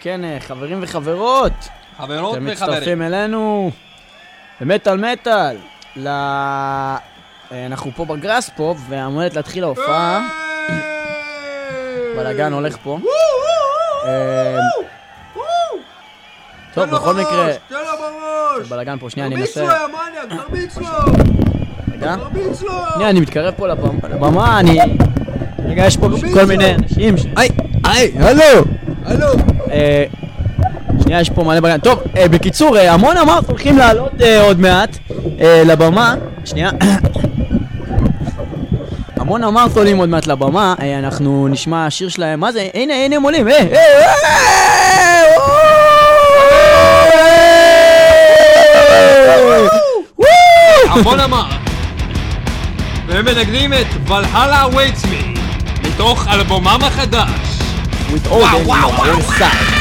כן, אה, חברים וחברות, חברות אתם וחברים. מצטרפים אלינו למטאל מטאל, ל... אה, אנחנו פה בגראס פופ, ועומדת להתחיל ההופעה, בלאגן הולך פה. אה, טוב, בכל מקרה, תן לו בראש! בלאגן פה, שנייה, אני תרביץ אנסה... לו, יא מניאק, תרביץ לו! רגע, תרביץ לו! שנייה, אני מתקרב פה לבמה, אני... רגע, יש פה כל מיני אנשים ש... היי, היי, הלו! הלו! אה, שנייה, יש פה מלא בלאגן. טוב, אה, בקיצור, אה, המון אמרת הולכים לעלות אה, עוד מעט אה, לבמה. שנייה. המון אמרת עולים עוד מעט לבמה, אה, אנחנו נשמע שיר שלהם, מה זה? הנה, הנה הם עולים, אה, אה, אה, אה! המון אמר. והם מנגנים את ולהלה waits me מתוך אלבומם החדש. With Odin וואו, on וואו, your side.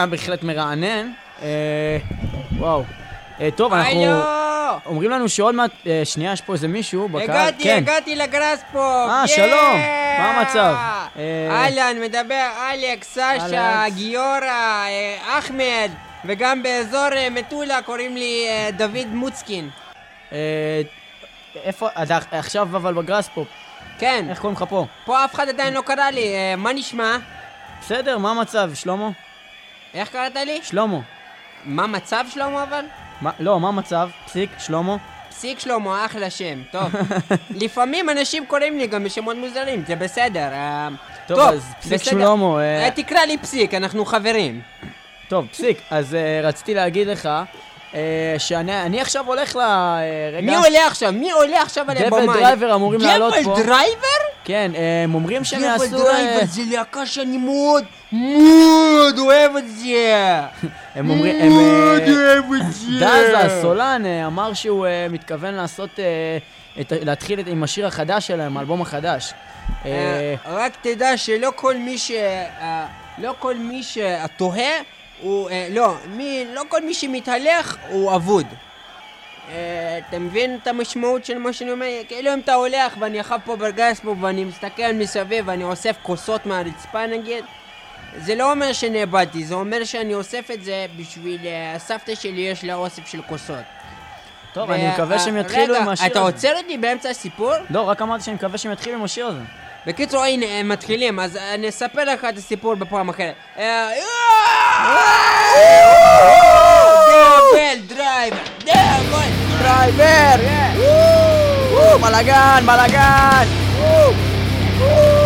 היה בהחלט מרענן. אה, וואו. אה, טוב, אנחנו... הלו! אומרים לנו שעוד מעט... אה, שנייה, יש פה איזה מישהו בקהל. הגעתי, כן. הגעתי לגראס פה! אה, שלום. מה המצב? אה, אהלן, מדבר אלכס, סשה. גיורא, אה, אחמד, וגם באזור אה, מטולה קוראים לי אה, דוד מוצקין. אה, איפה... אתה עכשיו אבל בגראס פה. כן, איך קוראים לך פה? פה אף אחד עדיין לא קרא לי, אה, מה נשמע? בסדר, מה המצב, שלמה? איך קראת לי? שלמה. מה מצב שלמה אבל? מה, לא, מה המצב? פסיק, שלמה. פסיק שלמה, אחלה שם, טוב. לפעמים אנשים קוראים לי גם בשמות מוזרים, זה בסדר. אה, טוב, אז פסיק שלמה, אה, אה, תקרא לי פסיק, אנחנו חברים. טוב, פסיק. אז אה, רציתי להגיד לך שאני אני עכשיו הולך ל... אה, רגע. מי עולה עכשיו? מי עולה עכשיו על Devil הבמה? Driver אמורים לעלות פה. DevilDriver? כן, אה, הם אומרים שהם Devil יעשו... אה, Driver זה להקה שאני מאוד מאוד אוהב את זה. הם אומרים... מאוד אה, אוהב את זה. Dez הסולן אה, אמר שהוא אה, מתכוון לעשות... אה, להתחיל עם השיר החדש שלהם, האלבום החדש. אה, אה, רק תדע שלא כל מי ש... אה, לא כל מי שתוהה הוא... אה, לא, מי, לא כל מי שמתהלך הוא אבוד. אה, אתה מבין את המשמעות של מה שאני אומר? כאילו אם אתה הולך ואני יחב פה ברגס פה ואני מסתכל מסביב ואני אוסף כוסות מהרצפה נגיד זה לא אומר שנאבדתי, זה אומר שאני אוסף את זה בשביל... אה, הסבתא שלי יש לה אוסף של כוסות. טוב, ו- אני מקווה שהם אה, יתחילו רגע, עם השיר אתה הזה. עוצר אותי באמצע הסיפור? לא, רק אמרתי שאני מקווה שהם יתחילו עם השיר הזה. בקיצור, הנה, הם מתחילים, אז אני אספר לך את הסיפור בפעם אחרת. אה, דבל דרייבר, דבל דרייבר! בלאגן, בלאגן! כן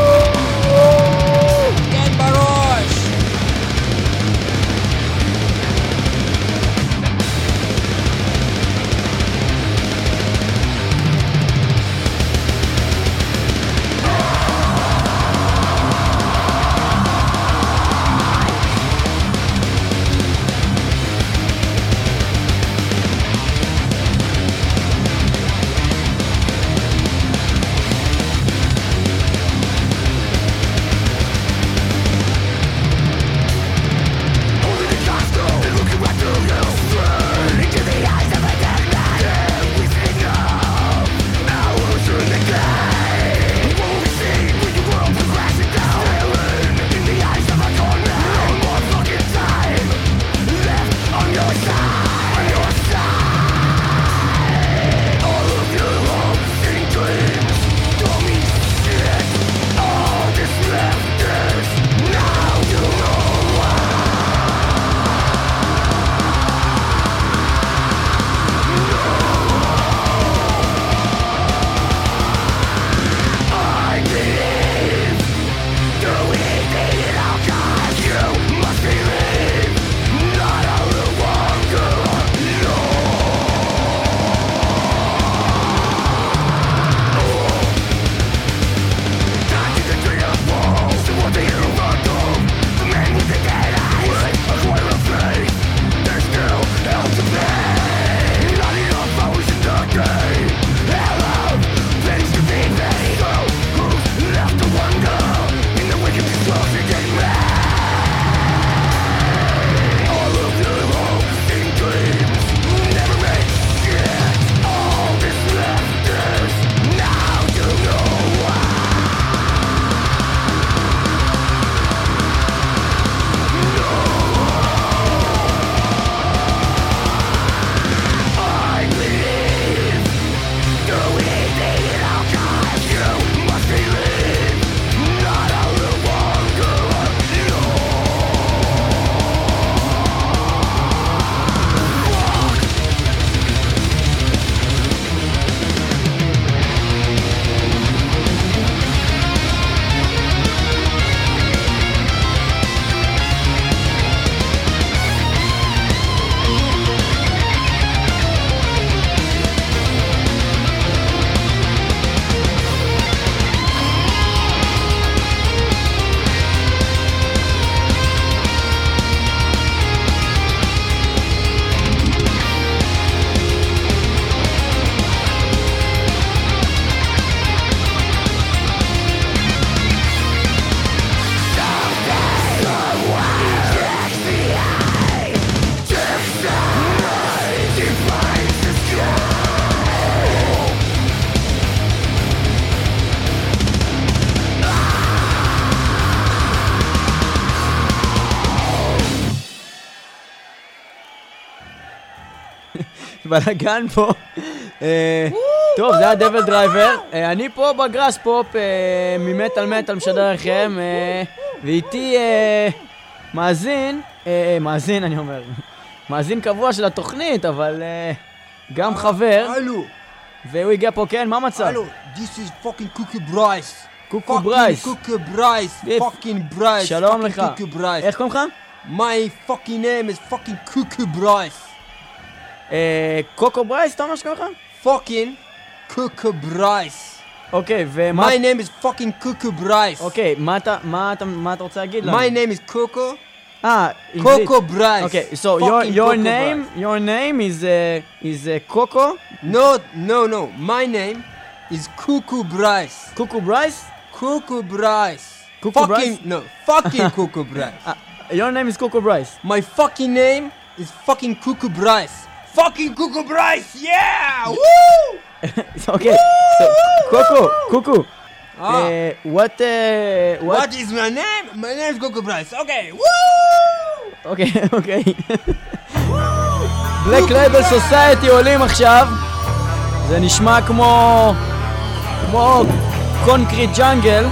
בלאגן פה. אה, טוב, זה היה DevilDriver. אה, אני פה ב Graspop אה, ממטאל מטאל משדר לכם, ואיתי מאזין, מאזין אני אומר, מאזין קבוע של התוכנית, אבל גם חבר, הלו, והוא הגיע פה, כן, מה המצב? הלו, this is fucking קוקי ברייס. קוקו ברייס. קוקי ברייס, fucking ברייס. שלום לך. איך קוראים לך? My fucking name is fucking קוקי ברייס. אה, קוקו ברייס, אתה אומר שקוראים לך? fucking קוקי ברייס. אוקיי, ומה... My name is fucking קוקי ברייס. אוקיי, מה אתה- מה אתה מה אתה רוצה להגיד לנו? My name is קוקו. אה, אנגלית. קוקו ברייס. Okay, so your Fucking your Coco name Bryce. your name is uh, is uh, Coco No, no, no. My name is Cuckoo Bryce. Cuckoo Bryce. Cuckoo Bryce. Cuckoo fucking, Bryce? No, fucking Cuckoo Bryce. Uh, your name is Coco Bryce. My fucking name is fucking Cuckoo Bryce. Fucking Cuckoo Bryce, yeah! Woo! okay, so Coco, Cuckoo. Ah, Uh, what uh, what? what is my name? My name is Cuckoo Bryce. Okay, woo! Okay, okay. Black Label Society עולים עכשיו. זה נשמע כמו כמו קונקריט ג'אנגל.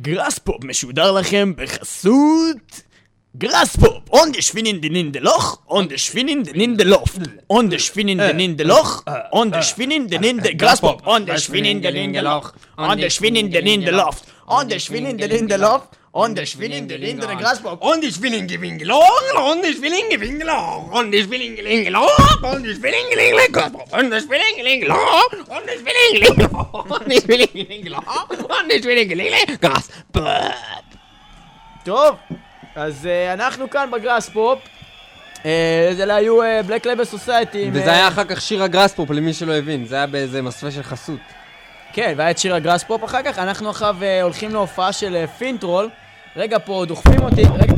גראספופ משודר לכם בחסות... גראספופ! און דה שפינין דה נין דה לוח, און דה שפינין דה נין דה לוח, און דה שפינין דה נין דה לוח, און דה שפינין דה נין דה גראספופ, און דה שפינין דה נין דה לוח, און דה שפינין דה נין דה לוח, און דה שפינין דה נין דה לוח, the spinning, the in the grasspop. Und ich will ihn gewinnen, und ich will ihn gewinnen, und ich will ihn gewinnen, und ich will ihn gewinnen, und ich will ihn gewinnen, und ich will ihn gewinnen, und ich will ihn gewinnen, und ich will ihn gewinnen, גראס. טוב, אז אה, אנחנו כאן בגראס פופ. אה, אלה היו בלק לבל סוסייטי. וזה היה אחר כך שיר הגראספופ, למי שלא הבין. זה היה באיזה מסווה של חסות. כן, והיה את שיר הגראס פופ אחר כך. אנחנו עכשיו אה, הולכים להופעה של אה, פינטרול. רגע, פה דוחפים אותי. רגע.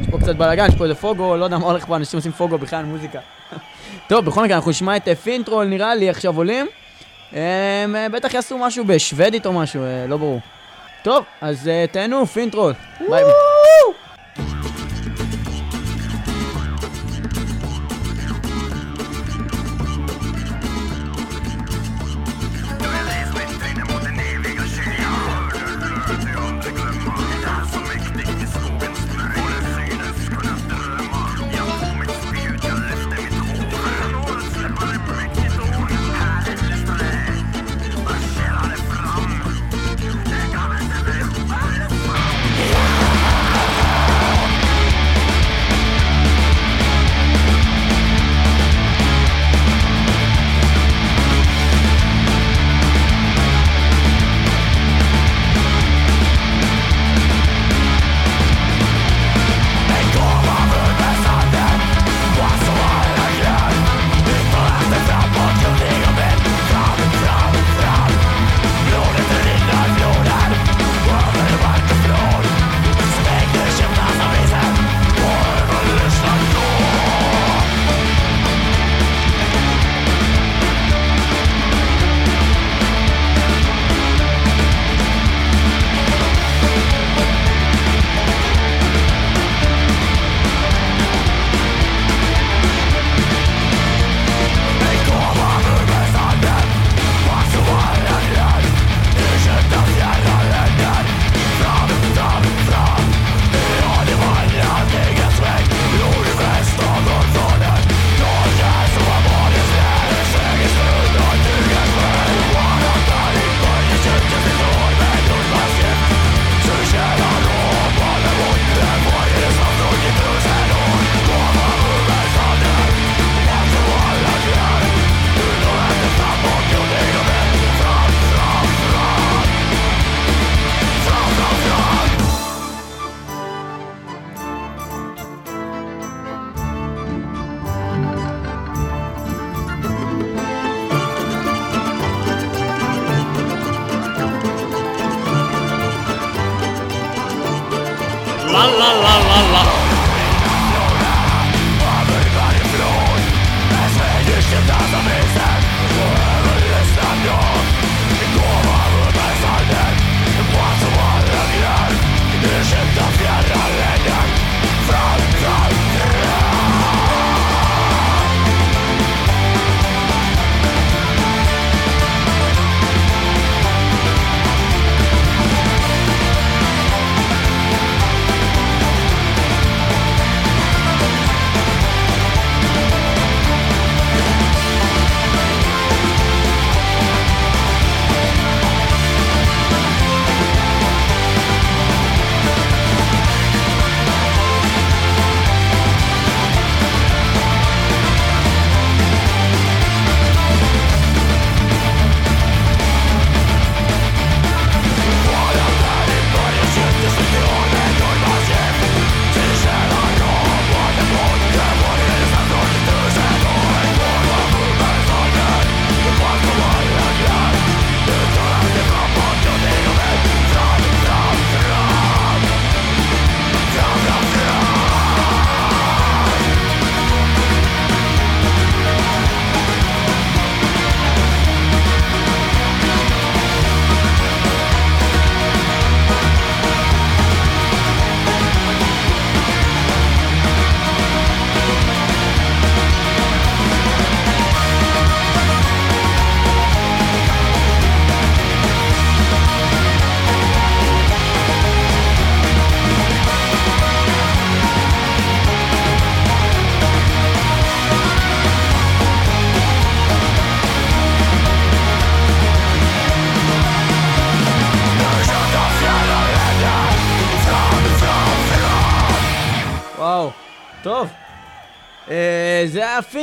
יש פה קצת בלאגן, יש פה איזה פוגו, לא יודע מה הולך פה, אנשים עושים פוגו בכלל מוזיקה. טוב, בכל מקרה, אנחנו נשמע את אה, Finntroll, נראה לי, עכשיו עולים. הם אה, בטח יעשו משהו בשוודית או משהו, לא ברור. טוב, אז תהנו, Finntroll. ביי.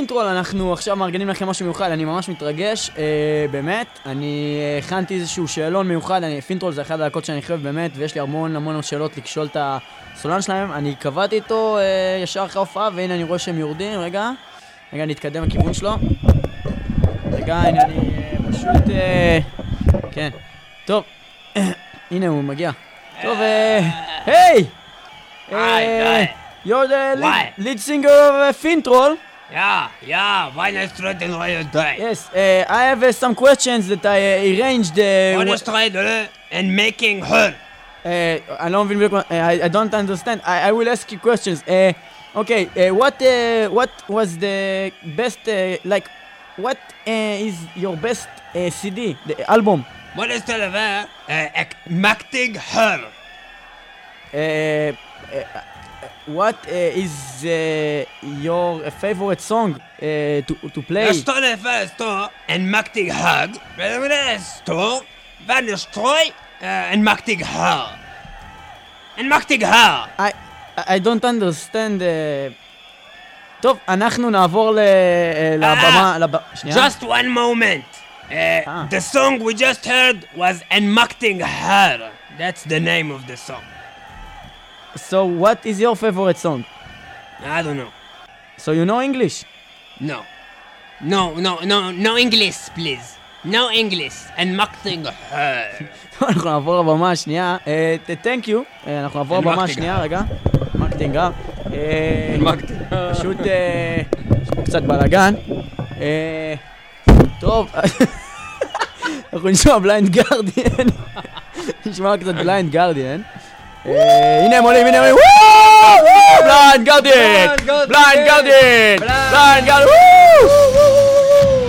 Finntroll, אנחנו עכשיו מארגנים לכם משהו מיוחד, אני ממש מתרגש, אה, באמת. אני אה, הכנתי איזשהו שאלון מיוחד, אני, Finntroll זה אחד הלהקות שאני חייב באמת, ויש לי המון המון שאלות לשאול את הסולן שלהם. אני קבעתי איתו אה, ישר אחרי ההופעה, והנה אני רואה שהם יורדים, רגע. רגע, אני אתקדם לכיוון שלו. רגע, הנה אני אה, פשוט... אה, כן. טוב, הנה הוא מגיע. טוב, אה, היי! אה, You're the lead, Why? lead singer of uh, Fintroll. Yeah, yeah, why straight in the day? Yes, uh, I have uh, some questions that I uh, arranged. Uh, What wh- is straight and making her? uh, I don't uh, I, I don't understand. I, I will ask you questions. Uh, okay, uh, what uh, what was the best uh, like? What uh, is your best uh, CD, the album? What is the level? Macting her Uh, uh, what uh, is uh, your favorite song uh, to to play? Jag står där först då, en maktig hög. Men det står, världens troj, eh, en maktig hör. En maktig hör. I, I don't understand. Uh... טוב, אנחנו נעבור ל... אה, לבמה... לב... שנייה. Just one moment. Uh, Ah. The song we just heard was En maktig hör. That's the name of the song. So, what is your favorite song? I don't know. So you know English? No. No, no, no, no English, please. No English. En maktig hör. אנחנו נעבור לבמה השנייה. אה, Thank you. אה, אנחנו נעבור לבמה. השנייה, רגע. מרקטינג גם. אה, פשוט יש פה קצת בלאגן. טוב, אנחנו נשמע בליינד גרדיאן. נשמע קצת בליינד גרדיאן. Eh, ini boleh, ini boleh. Woo! Woo! Blind Guardian. Blind Guardian. Blind Guardian. Woo! Woo!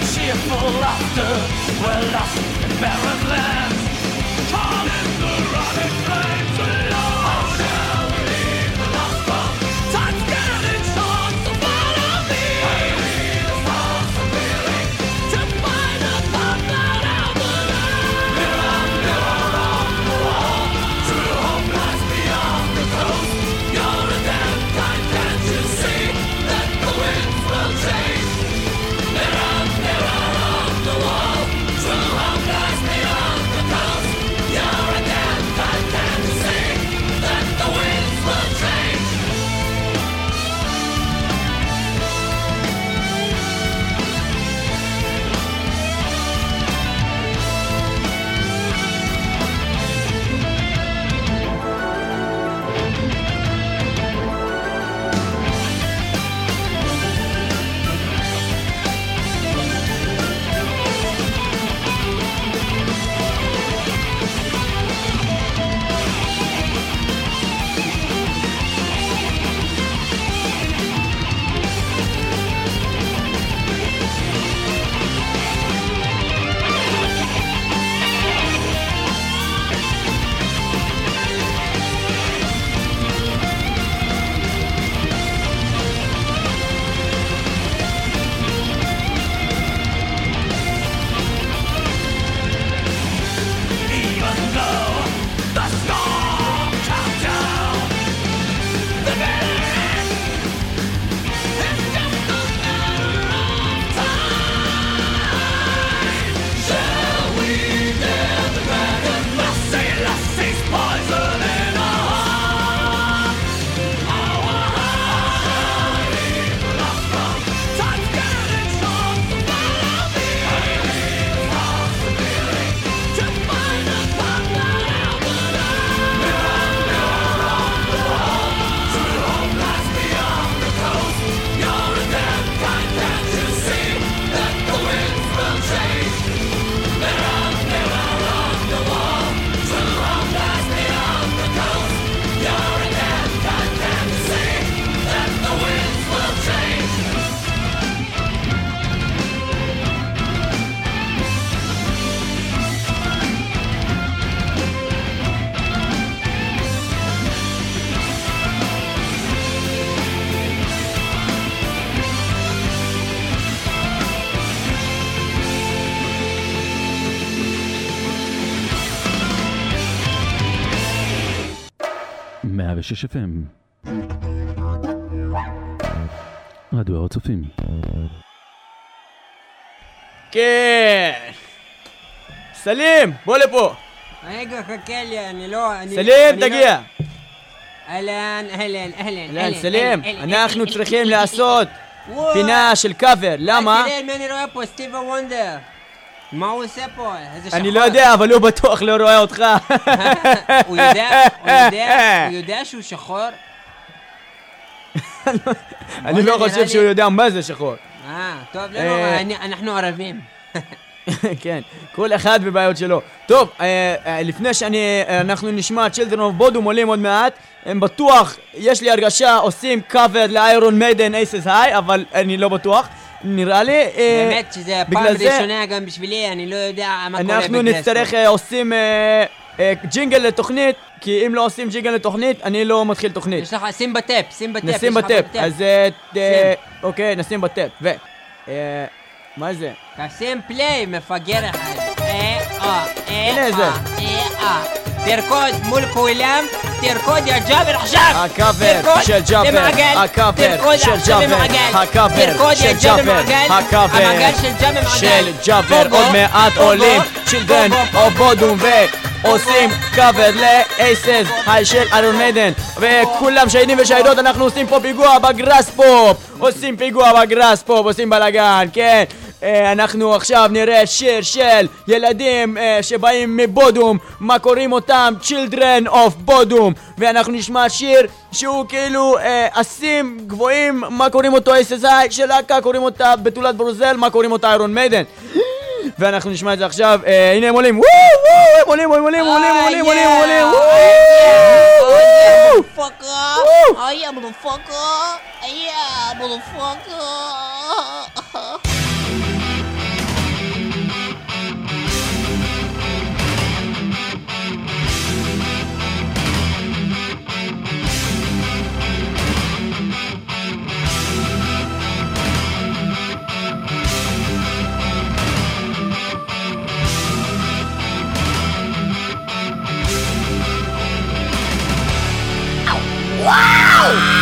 עולים. וואו! Blind Guardian! Blind Guardian! Blind Guardian! וואו! Through 106 FM. רדיו הר הצופים. כן. סלים, בוא לפה. רגע, חכה לי, אני לא... אני- סלים, אני לא- תגיע. אהלן, אהלן, אהלן. אהלן, סלים, אנחנו צריכים לעשות. פינה של קאבר. למה? תראה מי אני רואה פה, סטיבן וונדר. מה הוא עושה פה? איזה שחור. אני לא יודע, אבל הוא בטוח לא רואה אותך. הוא יודע, הוא יודע, הוא יודע שהוא שחור? אני לא חושב שהוא יודע מה זה שחור. אה, טוב, לא אה. נורא, אני- אנחנו ערבים. כן, כל אחד בבעיות שלו. טוב, אה, אה, לפני שאני, אה, אנחנו נשמע Children of Bodom עולים עוד מעט, הם בטוח, יש לי הרגשה, עושים קאבר לאיירון מיידן אייסס היי, אבל אני לא בטוח, נראה לי. אה, באמת שזה בגלל פעם זה ראשונה גם בשבילי, אני לא יודע מה קורה אנחנו בגלסגו. נצטרך, אה, עושים אה, ג'ינגל לתוכנית, כי אם לא עושים ג'ינגל לתוכנית, אני לא מתחיל תוכנית. יש לך, שים בטאפ, שים בטאפ. נשים בטאפ. אז אוקיי, נשים בטאפ, ו... מה זה? תשים פליי, מפגר אחד. אה, אה, אה. אה, אה, אה. תרקוד מול כולם, תרקוד יא ג'אבר עכשיו! הקאבר של ג'אבר, הקאבר של ג'אבר, הקאבר של ג'אבר הקאבר של ג'אבר עוד מעט עולים Children of Bodom ועושים קאבר ל Aces של Iron Maiden וכולם שהידים ושהידות אנחנו עושים פה פיגוע ב Graspop! עושים פיגוע ב Graspop עושים בלאגן כן אנחנו עכשיו נראה שיר של ילדים אה, שבאים מבודום, מה קוראים אותם? Children of Bodom ואנחנו נשמע שיר שהוא כאילו אה, אסים גבוהים, מה קוראים אותו? SSI של להקה, קוראים אותה בתולת ברוזל, מה קוראים אותה? איירון מיידן ואנחנו נשמע את זה עכשיו, אה, הנה הם עולים, וואו וואו, הם עולים, הם עולים, הם עולים, הם עולים, הם עולים, וואו! Wow!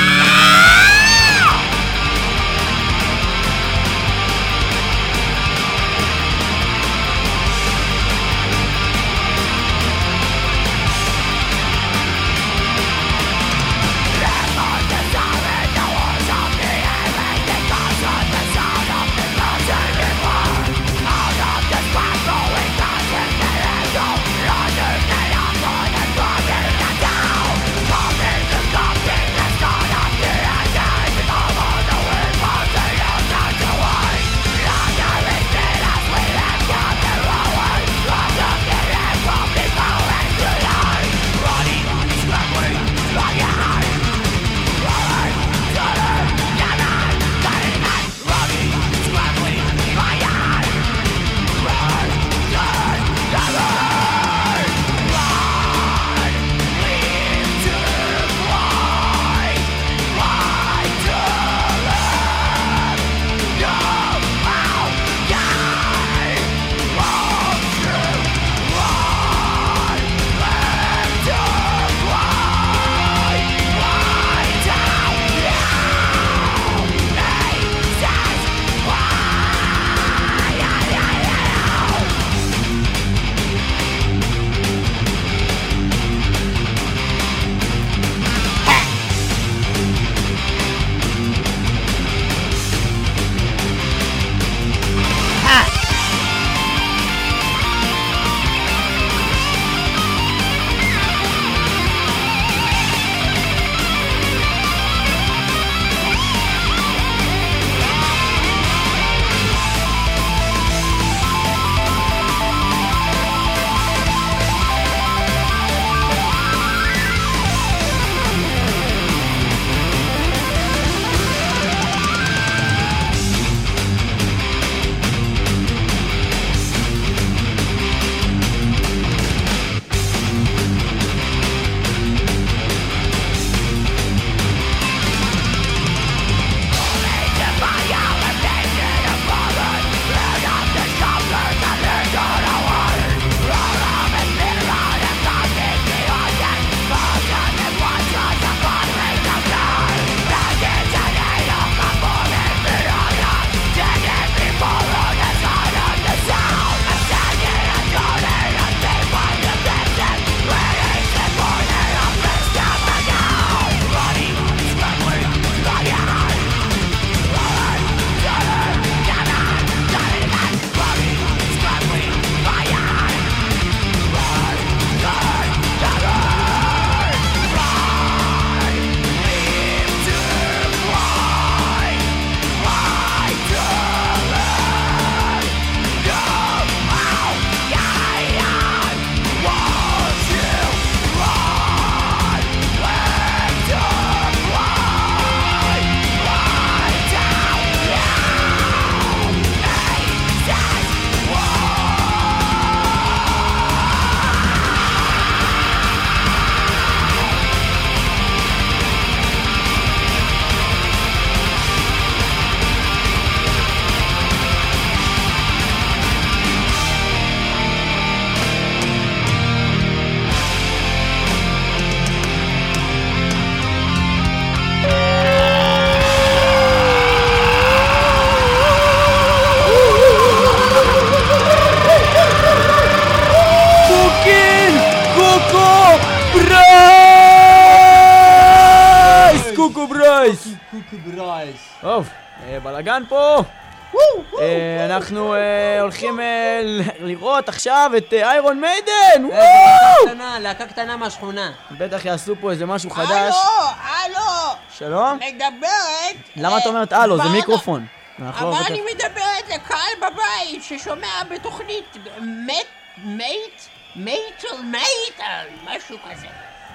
את אה, Iron Maiden! אה, להקה קטנה, להקה קטנה מהשכונה. בטח יעשו פה איזה משהו חדש. הלו, הלו, שלום? מדברת. למה את אה, אומרת הלו? זה. מיקרופון. לא אבל אני מדברת לקהל בבית ששומע בתוכנית מט, מייט, מייטל מייטל, משהו כזה.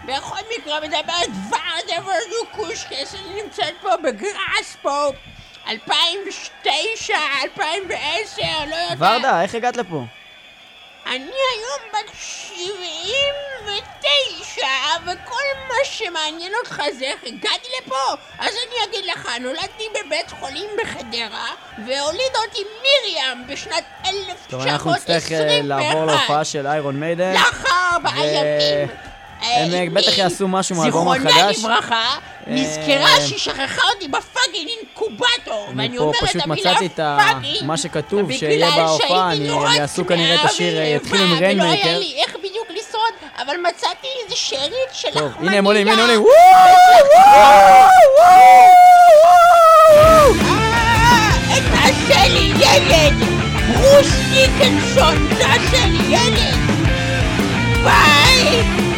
בכל מקרה מדברת ורדה ורדוקושקס, אני נמצאת פה ב Graspop, 2009, 2010, לא יודעת. ורדה, איך הגעת לפה? אני היום בת 79, וכל מה שמעניין אותך זה איך הגעתי לפה. אז אני אגיד לך, נולדתי בבית חולים בחדרה, והולידה אותי מרים בשנת טוב, אנחנו נצטרך אה, לעבור 1921. להופעה של איירון מיידן. לאחר ארבעה ימים. אה, הם, אה, בטח יעשו משהו מהאלבום החדש. זיכרונה לברכה, נזכרה אה, שהיא שכחה אותי בפאקינג אינקובטור, אני ואני אומרת את המילה מצאתי את ה- פאקינג, מה שכתוב שיהיה בהופעה, נורא הם יעשו כנראה את השיר, יתחילו עם ולא היה. לי איך בדיוק לשרוד, אבל מצאתי איזה שארית של טוב, לחמניה. הנה הם עולים, הנה עולים. אה, תעשה לי ילד! ברוס דיקנסון, תעשה לי ילד! ביי!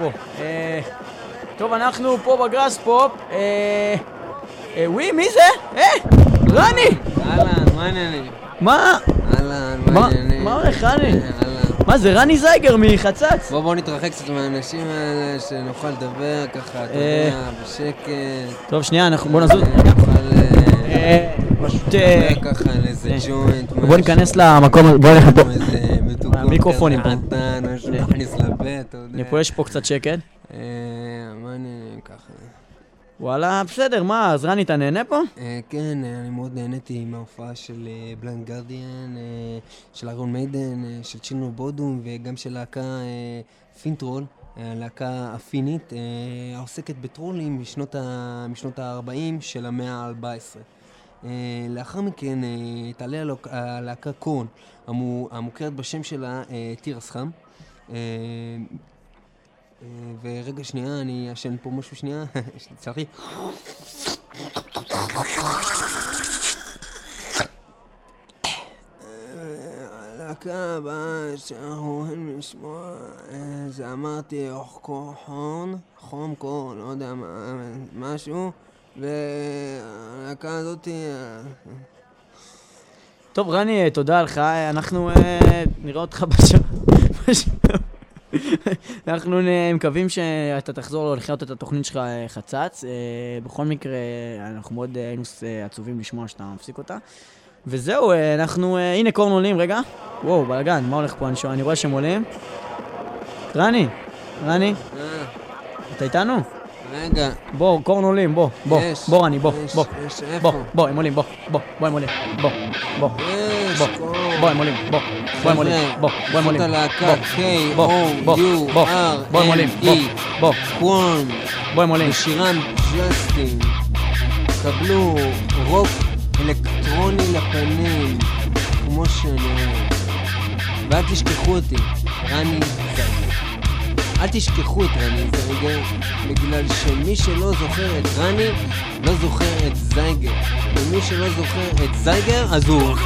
פה? אה, טוב, אנחנו פה בגראס פופ. אה, אה, וואי, מי זה? אה, רני! אהלן, מה העניינים? מה? אהלן, מה- העניינים? מה הולך, רני? אה. מה זה, רני זייגר מחצץ? בוא בוא נתרחק קצת מהאנשים האלה, שנוכל לדבר ככה, אתה אה. יודע, בשקט. טוב, שנייה, אנחנו... בוא נזוז. אה, נוכל אה, פשוט... ככה על איזה. ג'וינט. בוא ניכנס למקום, בוא נלך פה. כזה פה. לפה, אתה יודע. פה יש פה קצת שקט. אה, מה העניינים ככה? וואלה, בסדר, מה, אז רני, אתה נהנה פה? אה, כן, אה, אני מאוד נהניתי מההופעה של Blind Guardian, של Iron Maiden, של Children of Bodom וגם של להקה Finntroll, להקה פינית, אה, העוסקת בטרולים משנות ה- משנות ה-40 של המאה ה-14. אה, לאחר מכן תעלה הלהקה קורן, המו- המוכרת בשם שלה תירס חם. אה, אה, ורגע שנייה, אני אעשן פה משהו שנייה, סלחי. הלהקה הבאה שאנחנו הולכים לשמוע אה, זה אמרתי חום, חום קור, לא יודע מה, משהו והלהקה הזאת טוב, רני, תודה לך, אנחנו אה, נראה אותך בשבוע. אנחנו מקווים שאתה תחזור לחיות את התוכנית שלך אה, חצץ. אה, בכל מקרה, אנחנו מאוד אה, היינו עצובים לשמוע שאתה מפסיק אותה. וזהו, אנחנו... הנה קורן עולים, רגע. וואו, בלאגן, מה הולך פה? אני שואל- אני רואה שהם עולים. רני, רני, אתה איתנו? רגע, בוא, קורן עולים, בוא, בוא, יש, בוא רני, בוא, יש, בוא, יש, בוא? בוא, הם עולים, בוא, בוא, בוא, הם עולים, בוא, בוא. בוא. בוא, הם עולים, בוא, בוא, הם עולים, בוא, בוא, הלהקה בוא, בוא, בוא, בוא, הם עולים, בוא, בוא, קוורן, בוא, הם עולים. בשירם ג'סטין, קבלו רוק אלקטרוני לפנים, כמו שאני. ואל תשכחו אותי, רני זייגר. אל תשכחו את רני זייגר, בגלל שמי שלא זוכר את רני, לא זוכר את זייגר. ומי שלא זוכר את זייגר, אז הוא...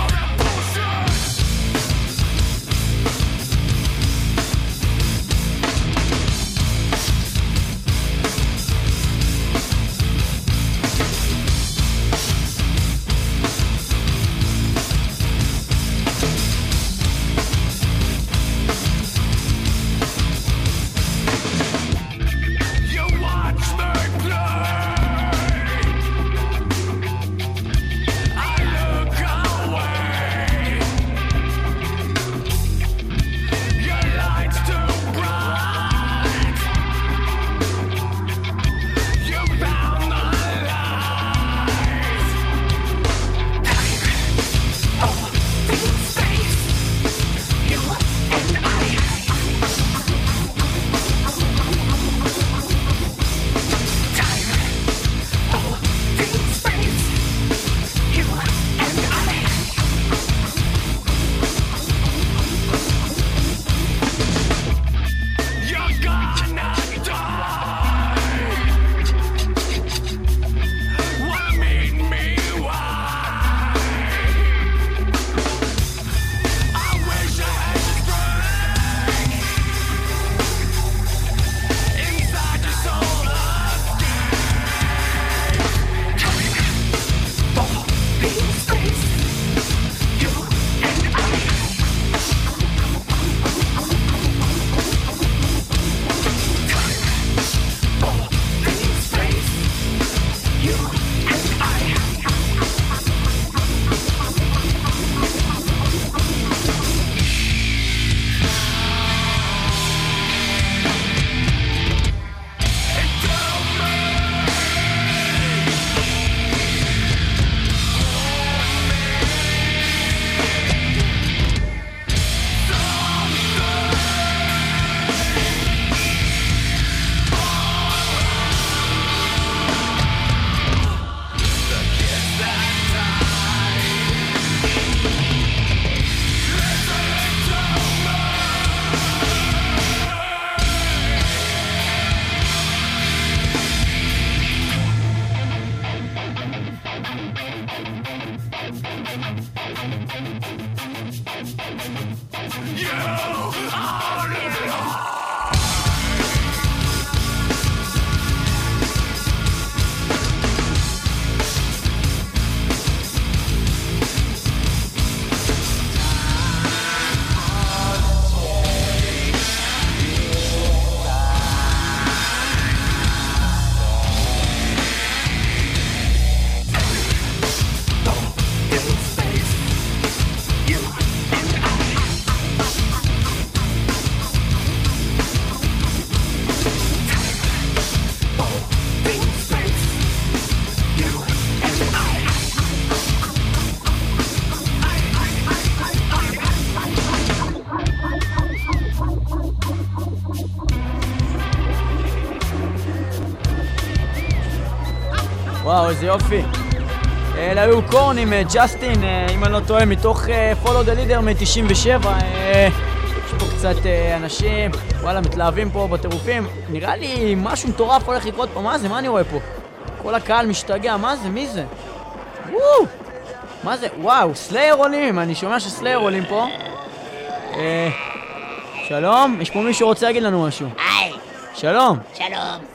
איזה יופי. אלה היו Korn עם אה, Justin, אה, אם אני לא טועה, מתוך אה, Follow the Leader מ-97. יש פה קצת אה, אנשים, וואלה, מתלהבים פה בטירופים. נראה לי משהו מטורף הולך לקרות פה, מה זה? מה אני רואה פה? כל הקהל משתגע, מה זה? מי זה? וואו! מה זה? וואו, Slayer עולים, אני שומע ש Slayer עולים פה. אה, שלום, יש פה מישהו שרוצה להגיד לנו משהו. היי, שלום. שלום.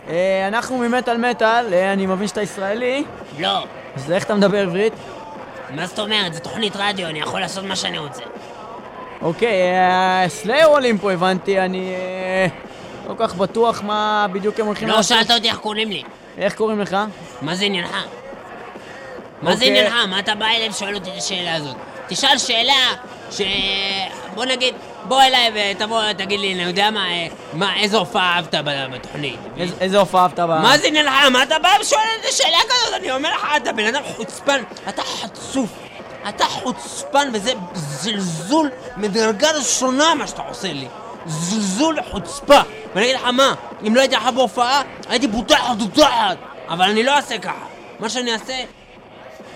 אה, אנחנו ממטאל מטאל, אה, אני מבין שאתה ישראלי, לא, אז איך אתה מדבר עברית? מה זאת אומרת? זו תוכנית רדיו, אני יכול לעשות מה שאני רוצה. אוקיי, סלייר עולים פה הבנתי, אני אה, לא כל כך בטוח מה בדיוק הם הולכים לא לעשות. שאלת אותי איך קוראים לי. איך קוראים לך? מה זה עניינך? מה זה אוקיי. עניינך? מה אתה בא אליי ושואל אותי את השאלה הזאת? תשאל שאלה ש... בוא נגיד, בוא אליי ותבוא, תגיד לי, אני יודע מה, אה, מה, איזה הופעה אהבת בתוכנית? איזה- איזה הופעה אהבת ב... מה זה? מה אתה בא ושואל את השאלה כזאת? אני אומר לך, אתה בן אדם חוצפן, אתה חצוף. אתה חוצפן וזה זלזול מדרגה ראשונה מה שאתה עושה לי. זלזול חוצפה. ואני אגיד לך מה, אם לא הייתי לך בהופעה, הייתי פותח תותחת. אבל אני לא אעשה ככה. מה שאני אעשה,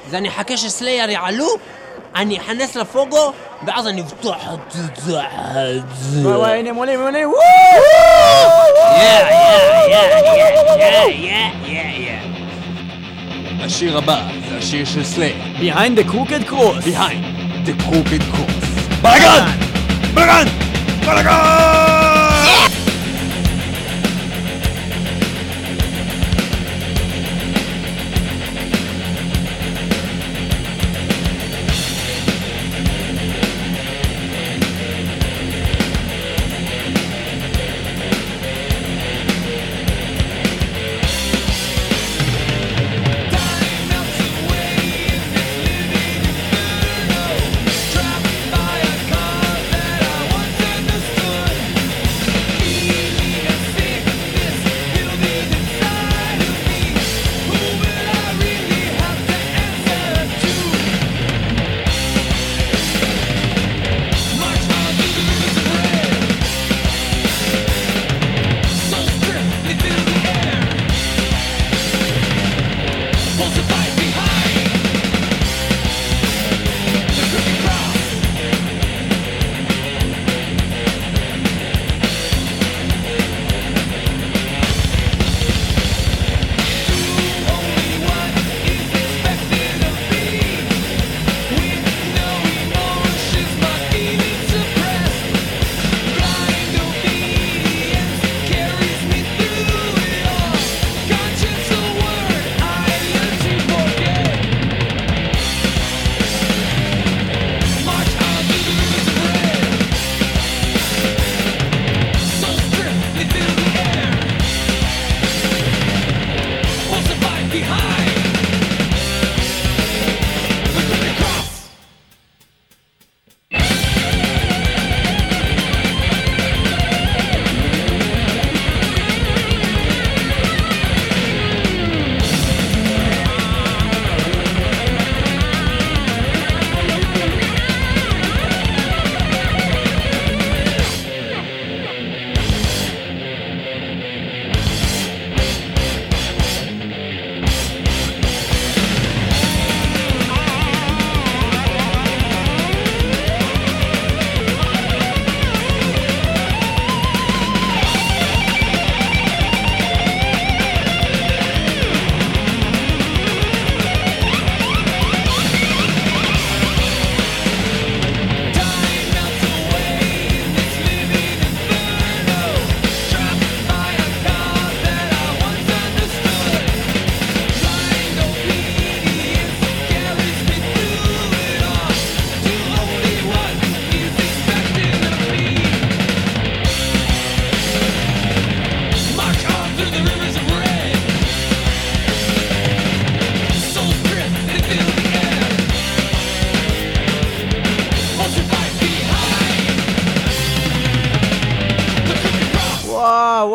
זה אני אחכה שסלייר יעלו, אני אכנס לפוגו, ואז אני אפתח תותחת. וואי וואי, הנה הם עולים, הם עולים. השיר הבא זה השיר של סלייר. Behind the crooked cross. Behind the crooked cross. בלאגן! בלאגן! בלאגן!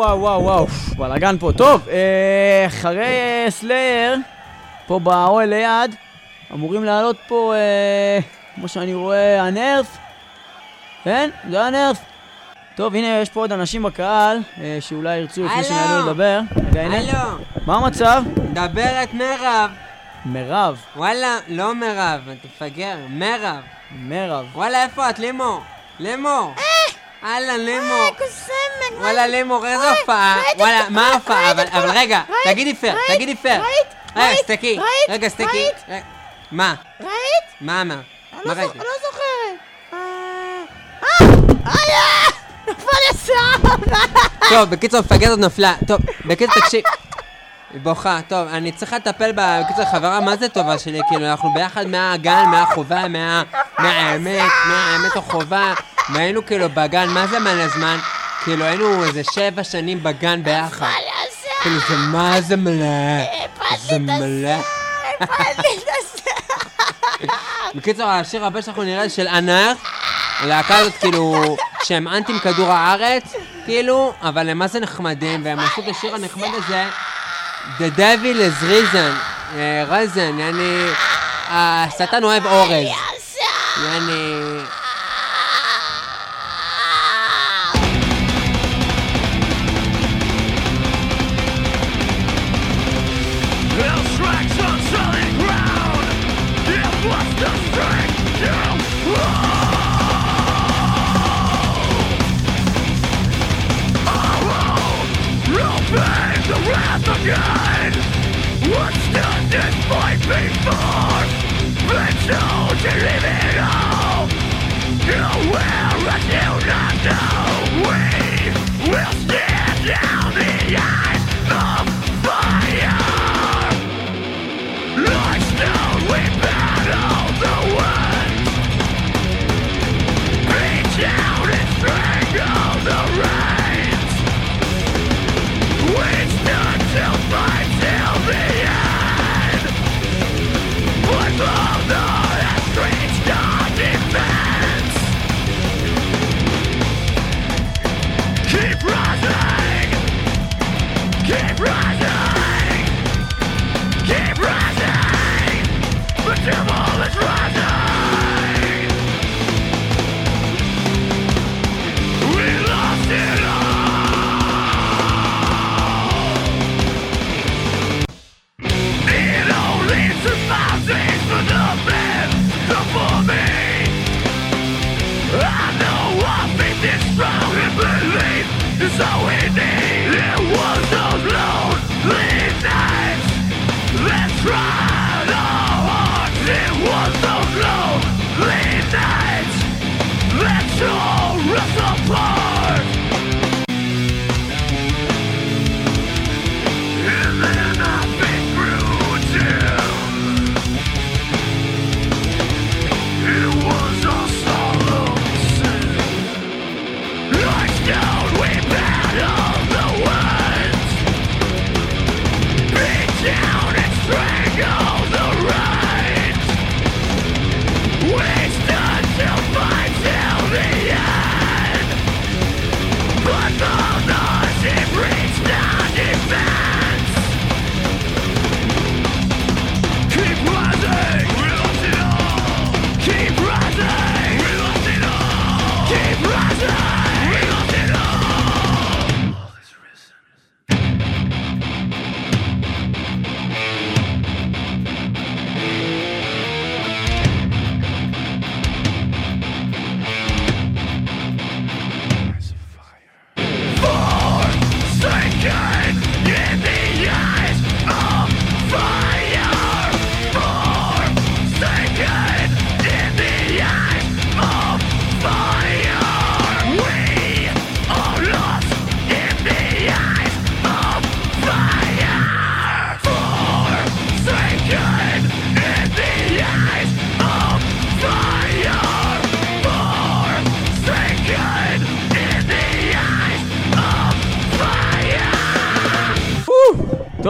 וואו, וואו, וואו, בלאגן פה. טוב, אה, אחרי אה, סלייר, פה באוהל ליד, אמורים לעלות פה, אה, כמו שאני רואה, הנרף. כן? זה הנרף. טוב, הנה יש פה עוד אנשים בקהל, אה, שאולי ירצו לפני יעלו לדבר. רגע, הנה. הלו, מה המצב? מדברת מירב. מירב. וואלה, לא מירב, אתה מפגר, מירב. מירב. וואלה, איפה את? לימור. לימור. אהלן. קוסמת, וואלה, לימור, איזה הופעה. וואלה, מה ההופעה? אבל- רגע, תגידי פייר, תגידי פייר. ראית? רגע, ראית? ראית? רגע? רגע, מה? ראית? מה, מה? מה לא ראית? אני לא זוכרת. אה... אה! אה! נפל ישר! טוב, בקיצור, המפגרת נפלה. טוב, בקיצור, תקשיב. היא בוכה, טוב, אני צריכה לטפל בה, בקיצור, חברה מה זה טובה שלי, כאילו, אנחנו ביחד מהגן, מהחובה, מה... מהאמת, מהאמת החובה, והיינו כאילו בגן, מה זה מלא זמן? כאילו, היינו איזה שבע שנים בגן ביחד. נפל ישר! כאילו, זה מה זה מלא? זה מלא. בקיצור, השיר הבא שאנחנו נראה של אנר, הלהקה הזאת כאילו, שהם אנטים כדור הארץ, כאילו, אבל הם מה זה נחמדים, והם עשו את השיר הנחמד הזה, The Devil is Reason, אה, רזן, יעני, השטן אוהב אורז, did fight before It's all to live it all Nowhere as you not know We will stay.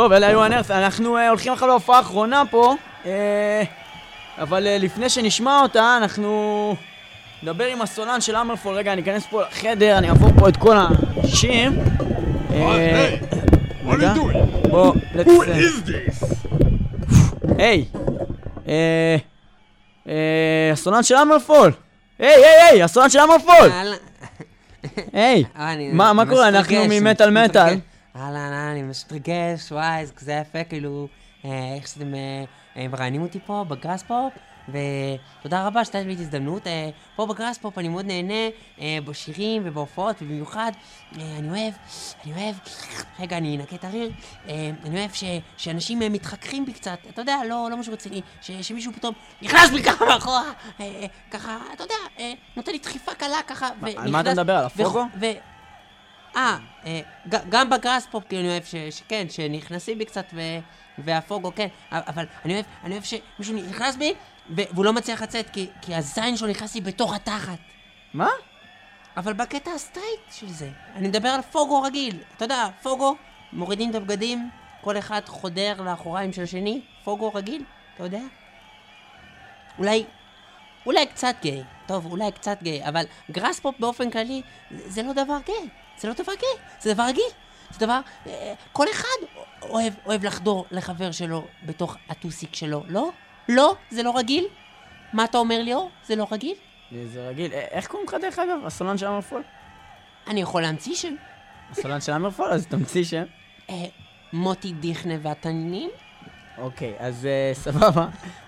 טוב, אלה היו הנרס, אנחנו אה, הולכים עכשיו להופעה האחרונה פה, אה, אבל אה, לפני שנשמע אותה, אנחנו נדבר עם הסולן של אמרפול. רגע, אני אכנס פה לחדר, אני אעבור פה את כל האנשים. רגע, בוא, let's... היי! הסולן של אמרפול! היי, היי, היי, הסולן של אמרפול! היי, מה קורה? אנחנו ממטאל. מטאל. אהלן, אהלן, אני ממש מתרגש, וואי, זה כזה יפה, כאילו, אה, איך שאתם אה, אה, מראיינים אותי פה ב Graspop, ותודה רבה שנתת לי את ההזדמנות. פה ב Graspop אני מאוד נהנה בשירים ובהופעות, ובמיוחד, אני אוהב, אני אוהב, רגע, אני אנקה את הריר, אני אוהב ש, שאנשים מתחככים בי קצת, אתה יודע, לא, לא משהו רציני, ש, שמישהו פתאום נכנס בי ככה מאחורה, ככה, אתה יודע, נותן לי דחיפה קלה ככה, ונכנס... על מה אתה מדבר? על הפוגו? אה, אה, גם בגראס פופ, כאילו, אני אוהב ש... שכן, שנכנסים בי קצת, ו... והפוגו, כן, אבל אני אוהב, אני אוהב שמישהו נכנס בי. והוא לא מצליח לצאת, כי, כי הזין שלו נכנס לי בתוך התחת. מה? אבל בקטע הסטרייט של זה, אני מדבר על פוגו רגיל. אתה יודע, פוגו, מורידים את הבגדים, כל אחד חודר לאחוריים של השני, פוגו רגיל, אתה יודע? אולי, אולי קצת גיי, טוב, אולי קצת גיי, אבל גראס פופ באופן כללי, זה, זה לא דבר גיי, זה לא דבר גיי, זה דבר רגיל. זה דבר, אה, כל אחד אוהב, אוהב לחדור לחבר שלו בתוך הטוסיק שלו, לא? לא? זה לא רגיל? מה אתה אומר ליאור? זה לא רגיל? זה רגיל. אה, איך קוראים לך דרך אגב? הסולן של אמרפול? אני יכול להמציא שם. הסולן של אמרפול? אז תמציא שם. אה, מוטי דיכנה והתנינים? אוקיי, אז אה, סבבה.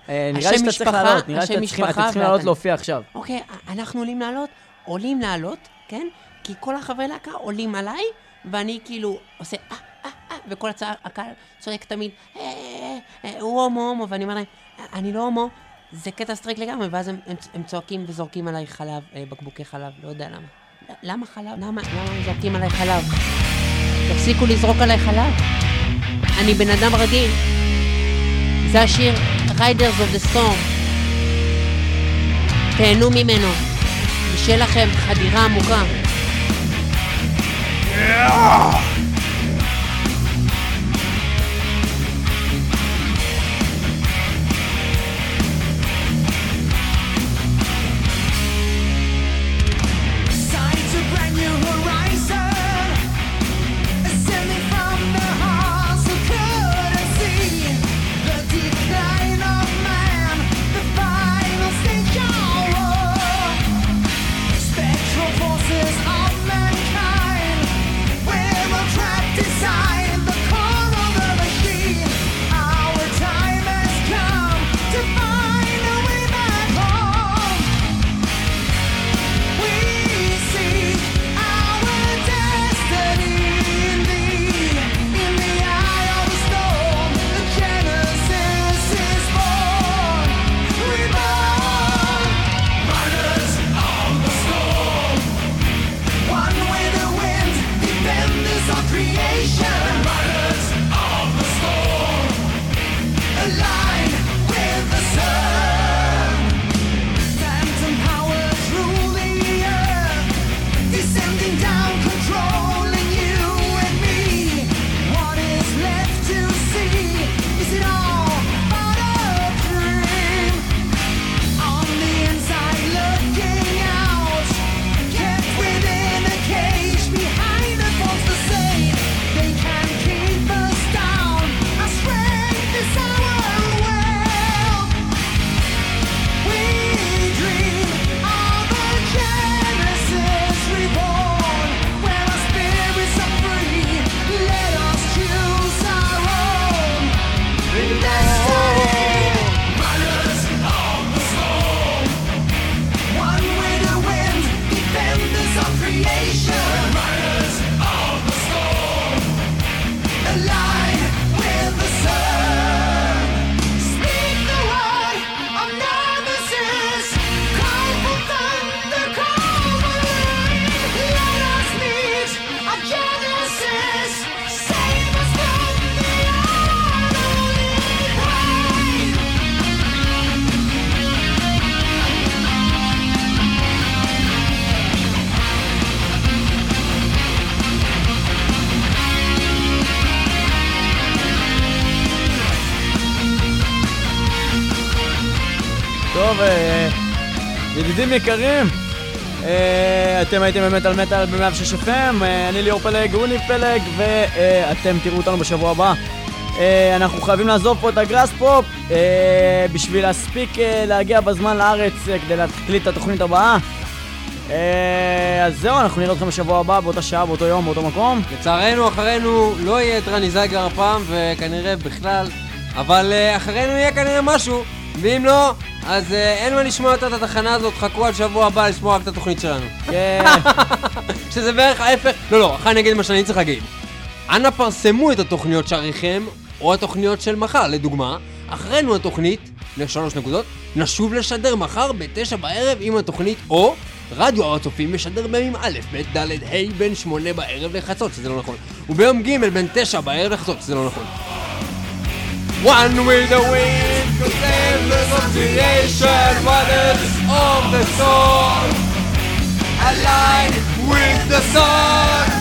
אה, נראה לי שאתה צריך לעלות, נראה לי שאתם צריכים- משפחה צריכים לעלות להופיע עכשיו. אוקיי, אנחנו עולים לעלות, עולים לעלות, כן? כי כל החברי להקה עולים עליי, ואני כאילו עושה אה, אה, אה, וכל הצעה, הקהל צועק תמיד, אה, אה, אה, הוא הומו, הומו, ואני אומר להם, "אה, אני לא הומו, זה קטע סטרייט לגמרי, ואז הם, הם, הם צועקים וזורקים עליי חלב, אה, בקבוקי חלב, לא יודע למה. למה חלב? למה, למה הם זורקים עליי חלב? תפסיקו לזרוק עליי חלב. אני בן אדם רגיל. זה השיר Riders of the Storm. תהנו ממנו, ושיהיה לכם חדירה עמוקה. yeah טוב, אה, ידידים יקרים, אה, אתם הייתם באמת על מטאל ב-106 FM, אה, אני ליאור פלג, הוא ניב פלג, ואתם תראו אותנו בשבוע הבא. אנחנו חייבים לעזוב פה את הגראס פופ בשביל להספיק להגיע בזמן לארץ כדי להקליט את התוכנית הבאה. אה, אז זהו, אנחנו נראה אתכם בשבוע הבא, באותה שעה, באותו יום, באותו מקום. לצערנו, אחרינו לא יהיה את רני זייגר הפעם, וכנראה בכלל, אבל אחרינו יהיה כנראה משהו, ואם לא, אז אה, אין מה לשמוע יותר את התחנה הזאת, חכו עד שבוע הבא לשמוע רק את התוכנית שלנו. כן. שזה בערך ההפך, לא, לא, אחרי אני אגיד מה שאני צריך להגיד. אנא פרסמו את התוכניות שעריכם, או התוכניות של מחר, לדוגמה, אחרינו התוכנית, לשלוש נקודות, נשוב לשדר מחר בתשע בערב עם התוכנית, או רדיו הר הצופים משדר בימים א', ב', ד', ה', בין שמונה בערב לחצות, שזה לא נכון, וביום ג' בין תשע בערב לחצות, שזה לא נכון. One with the wind, save the creation, waters of the soul, aligned with the sun.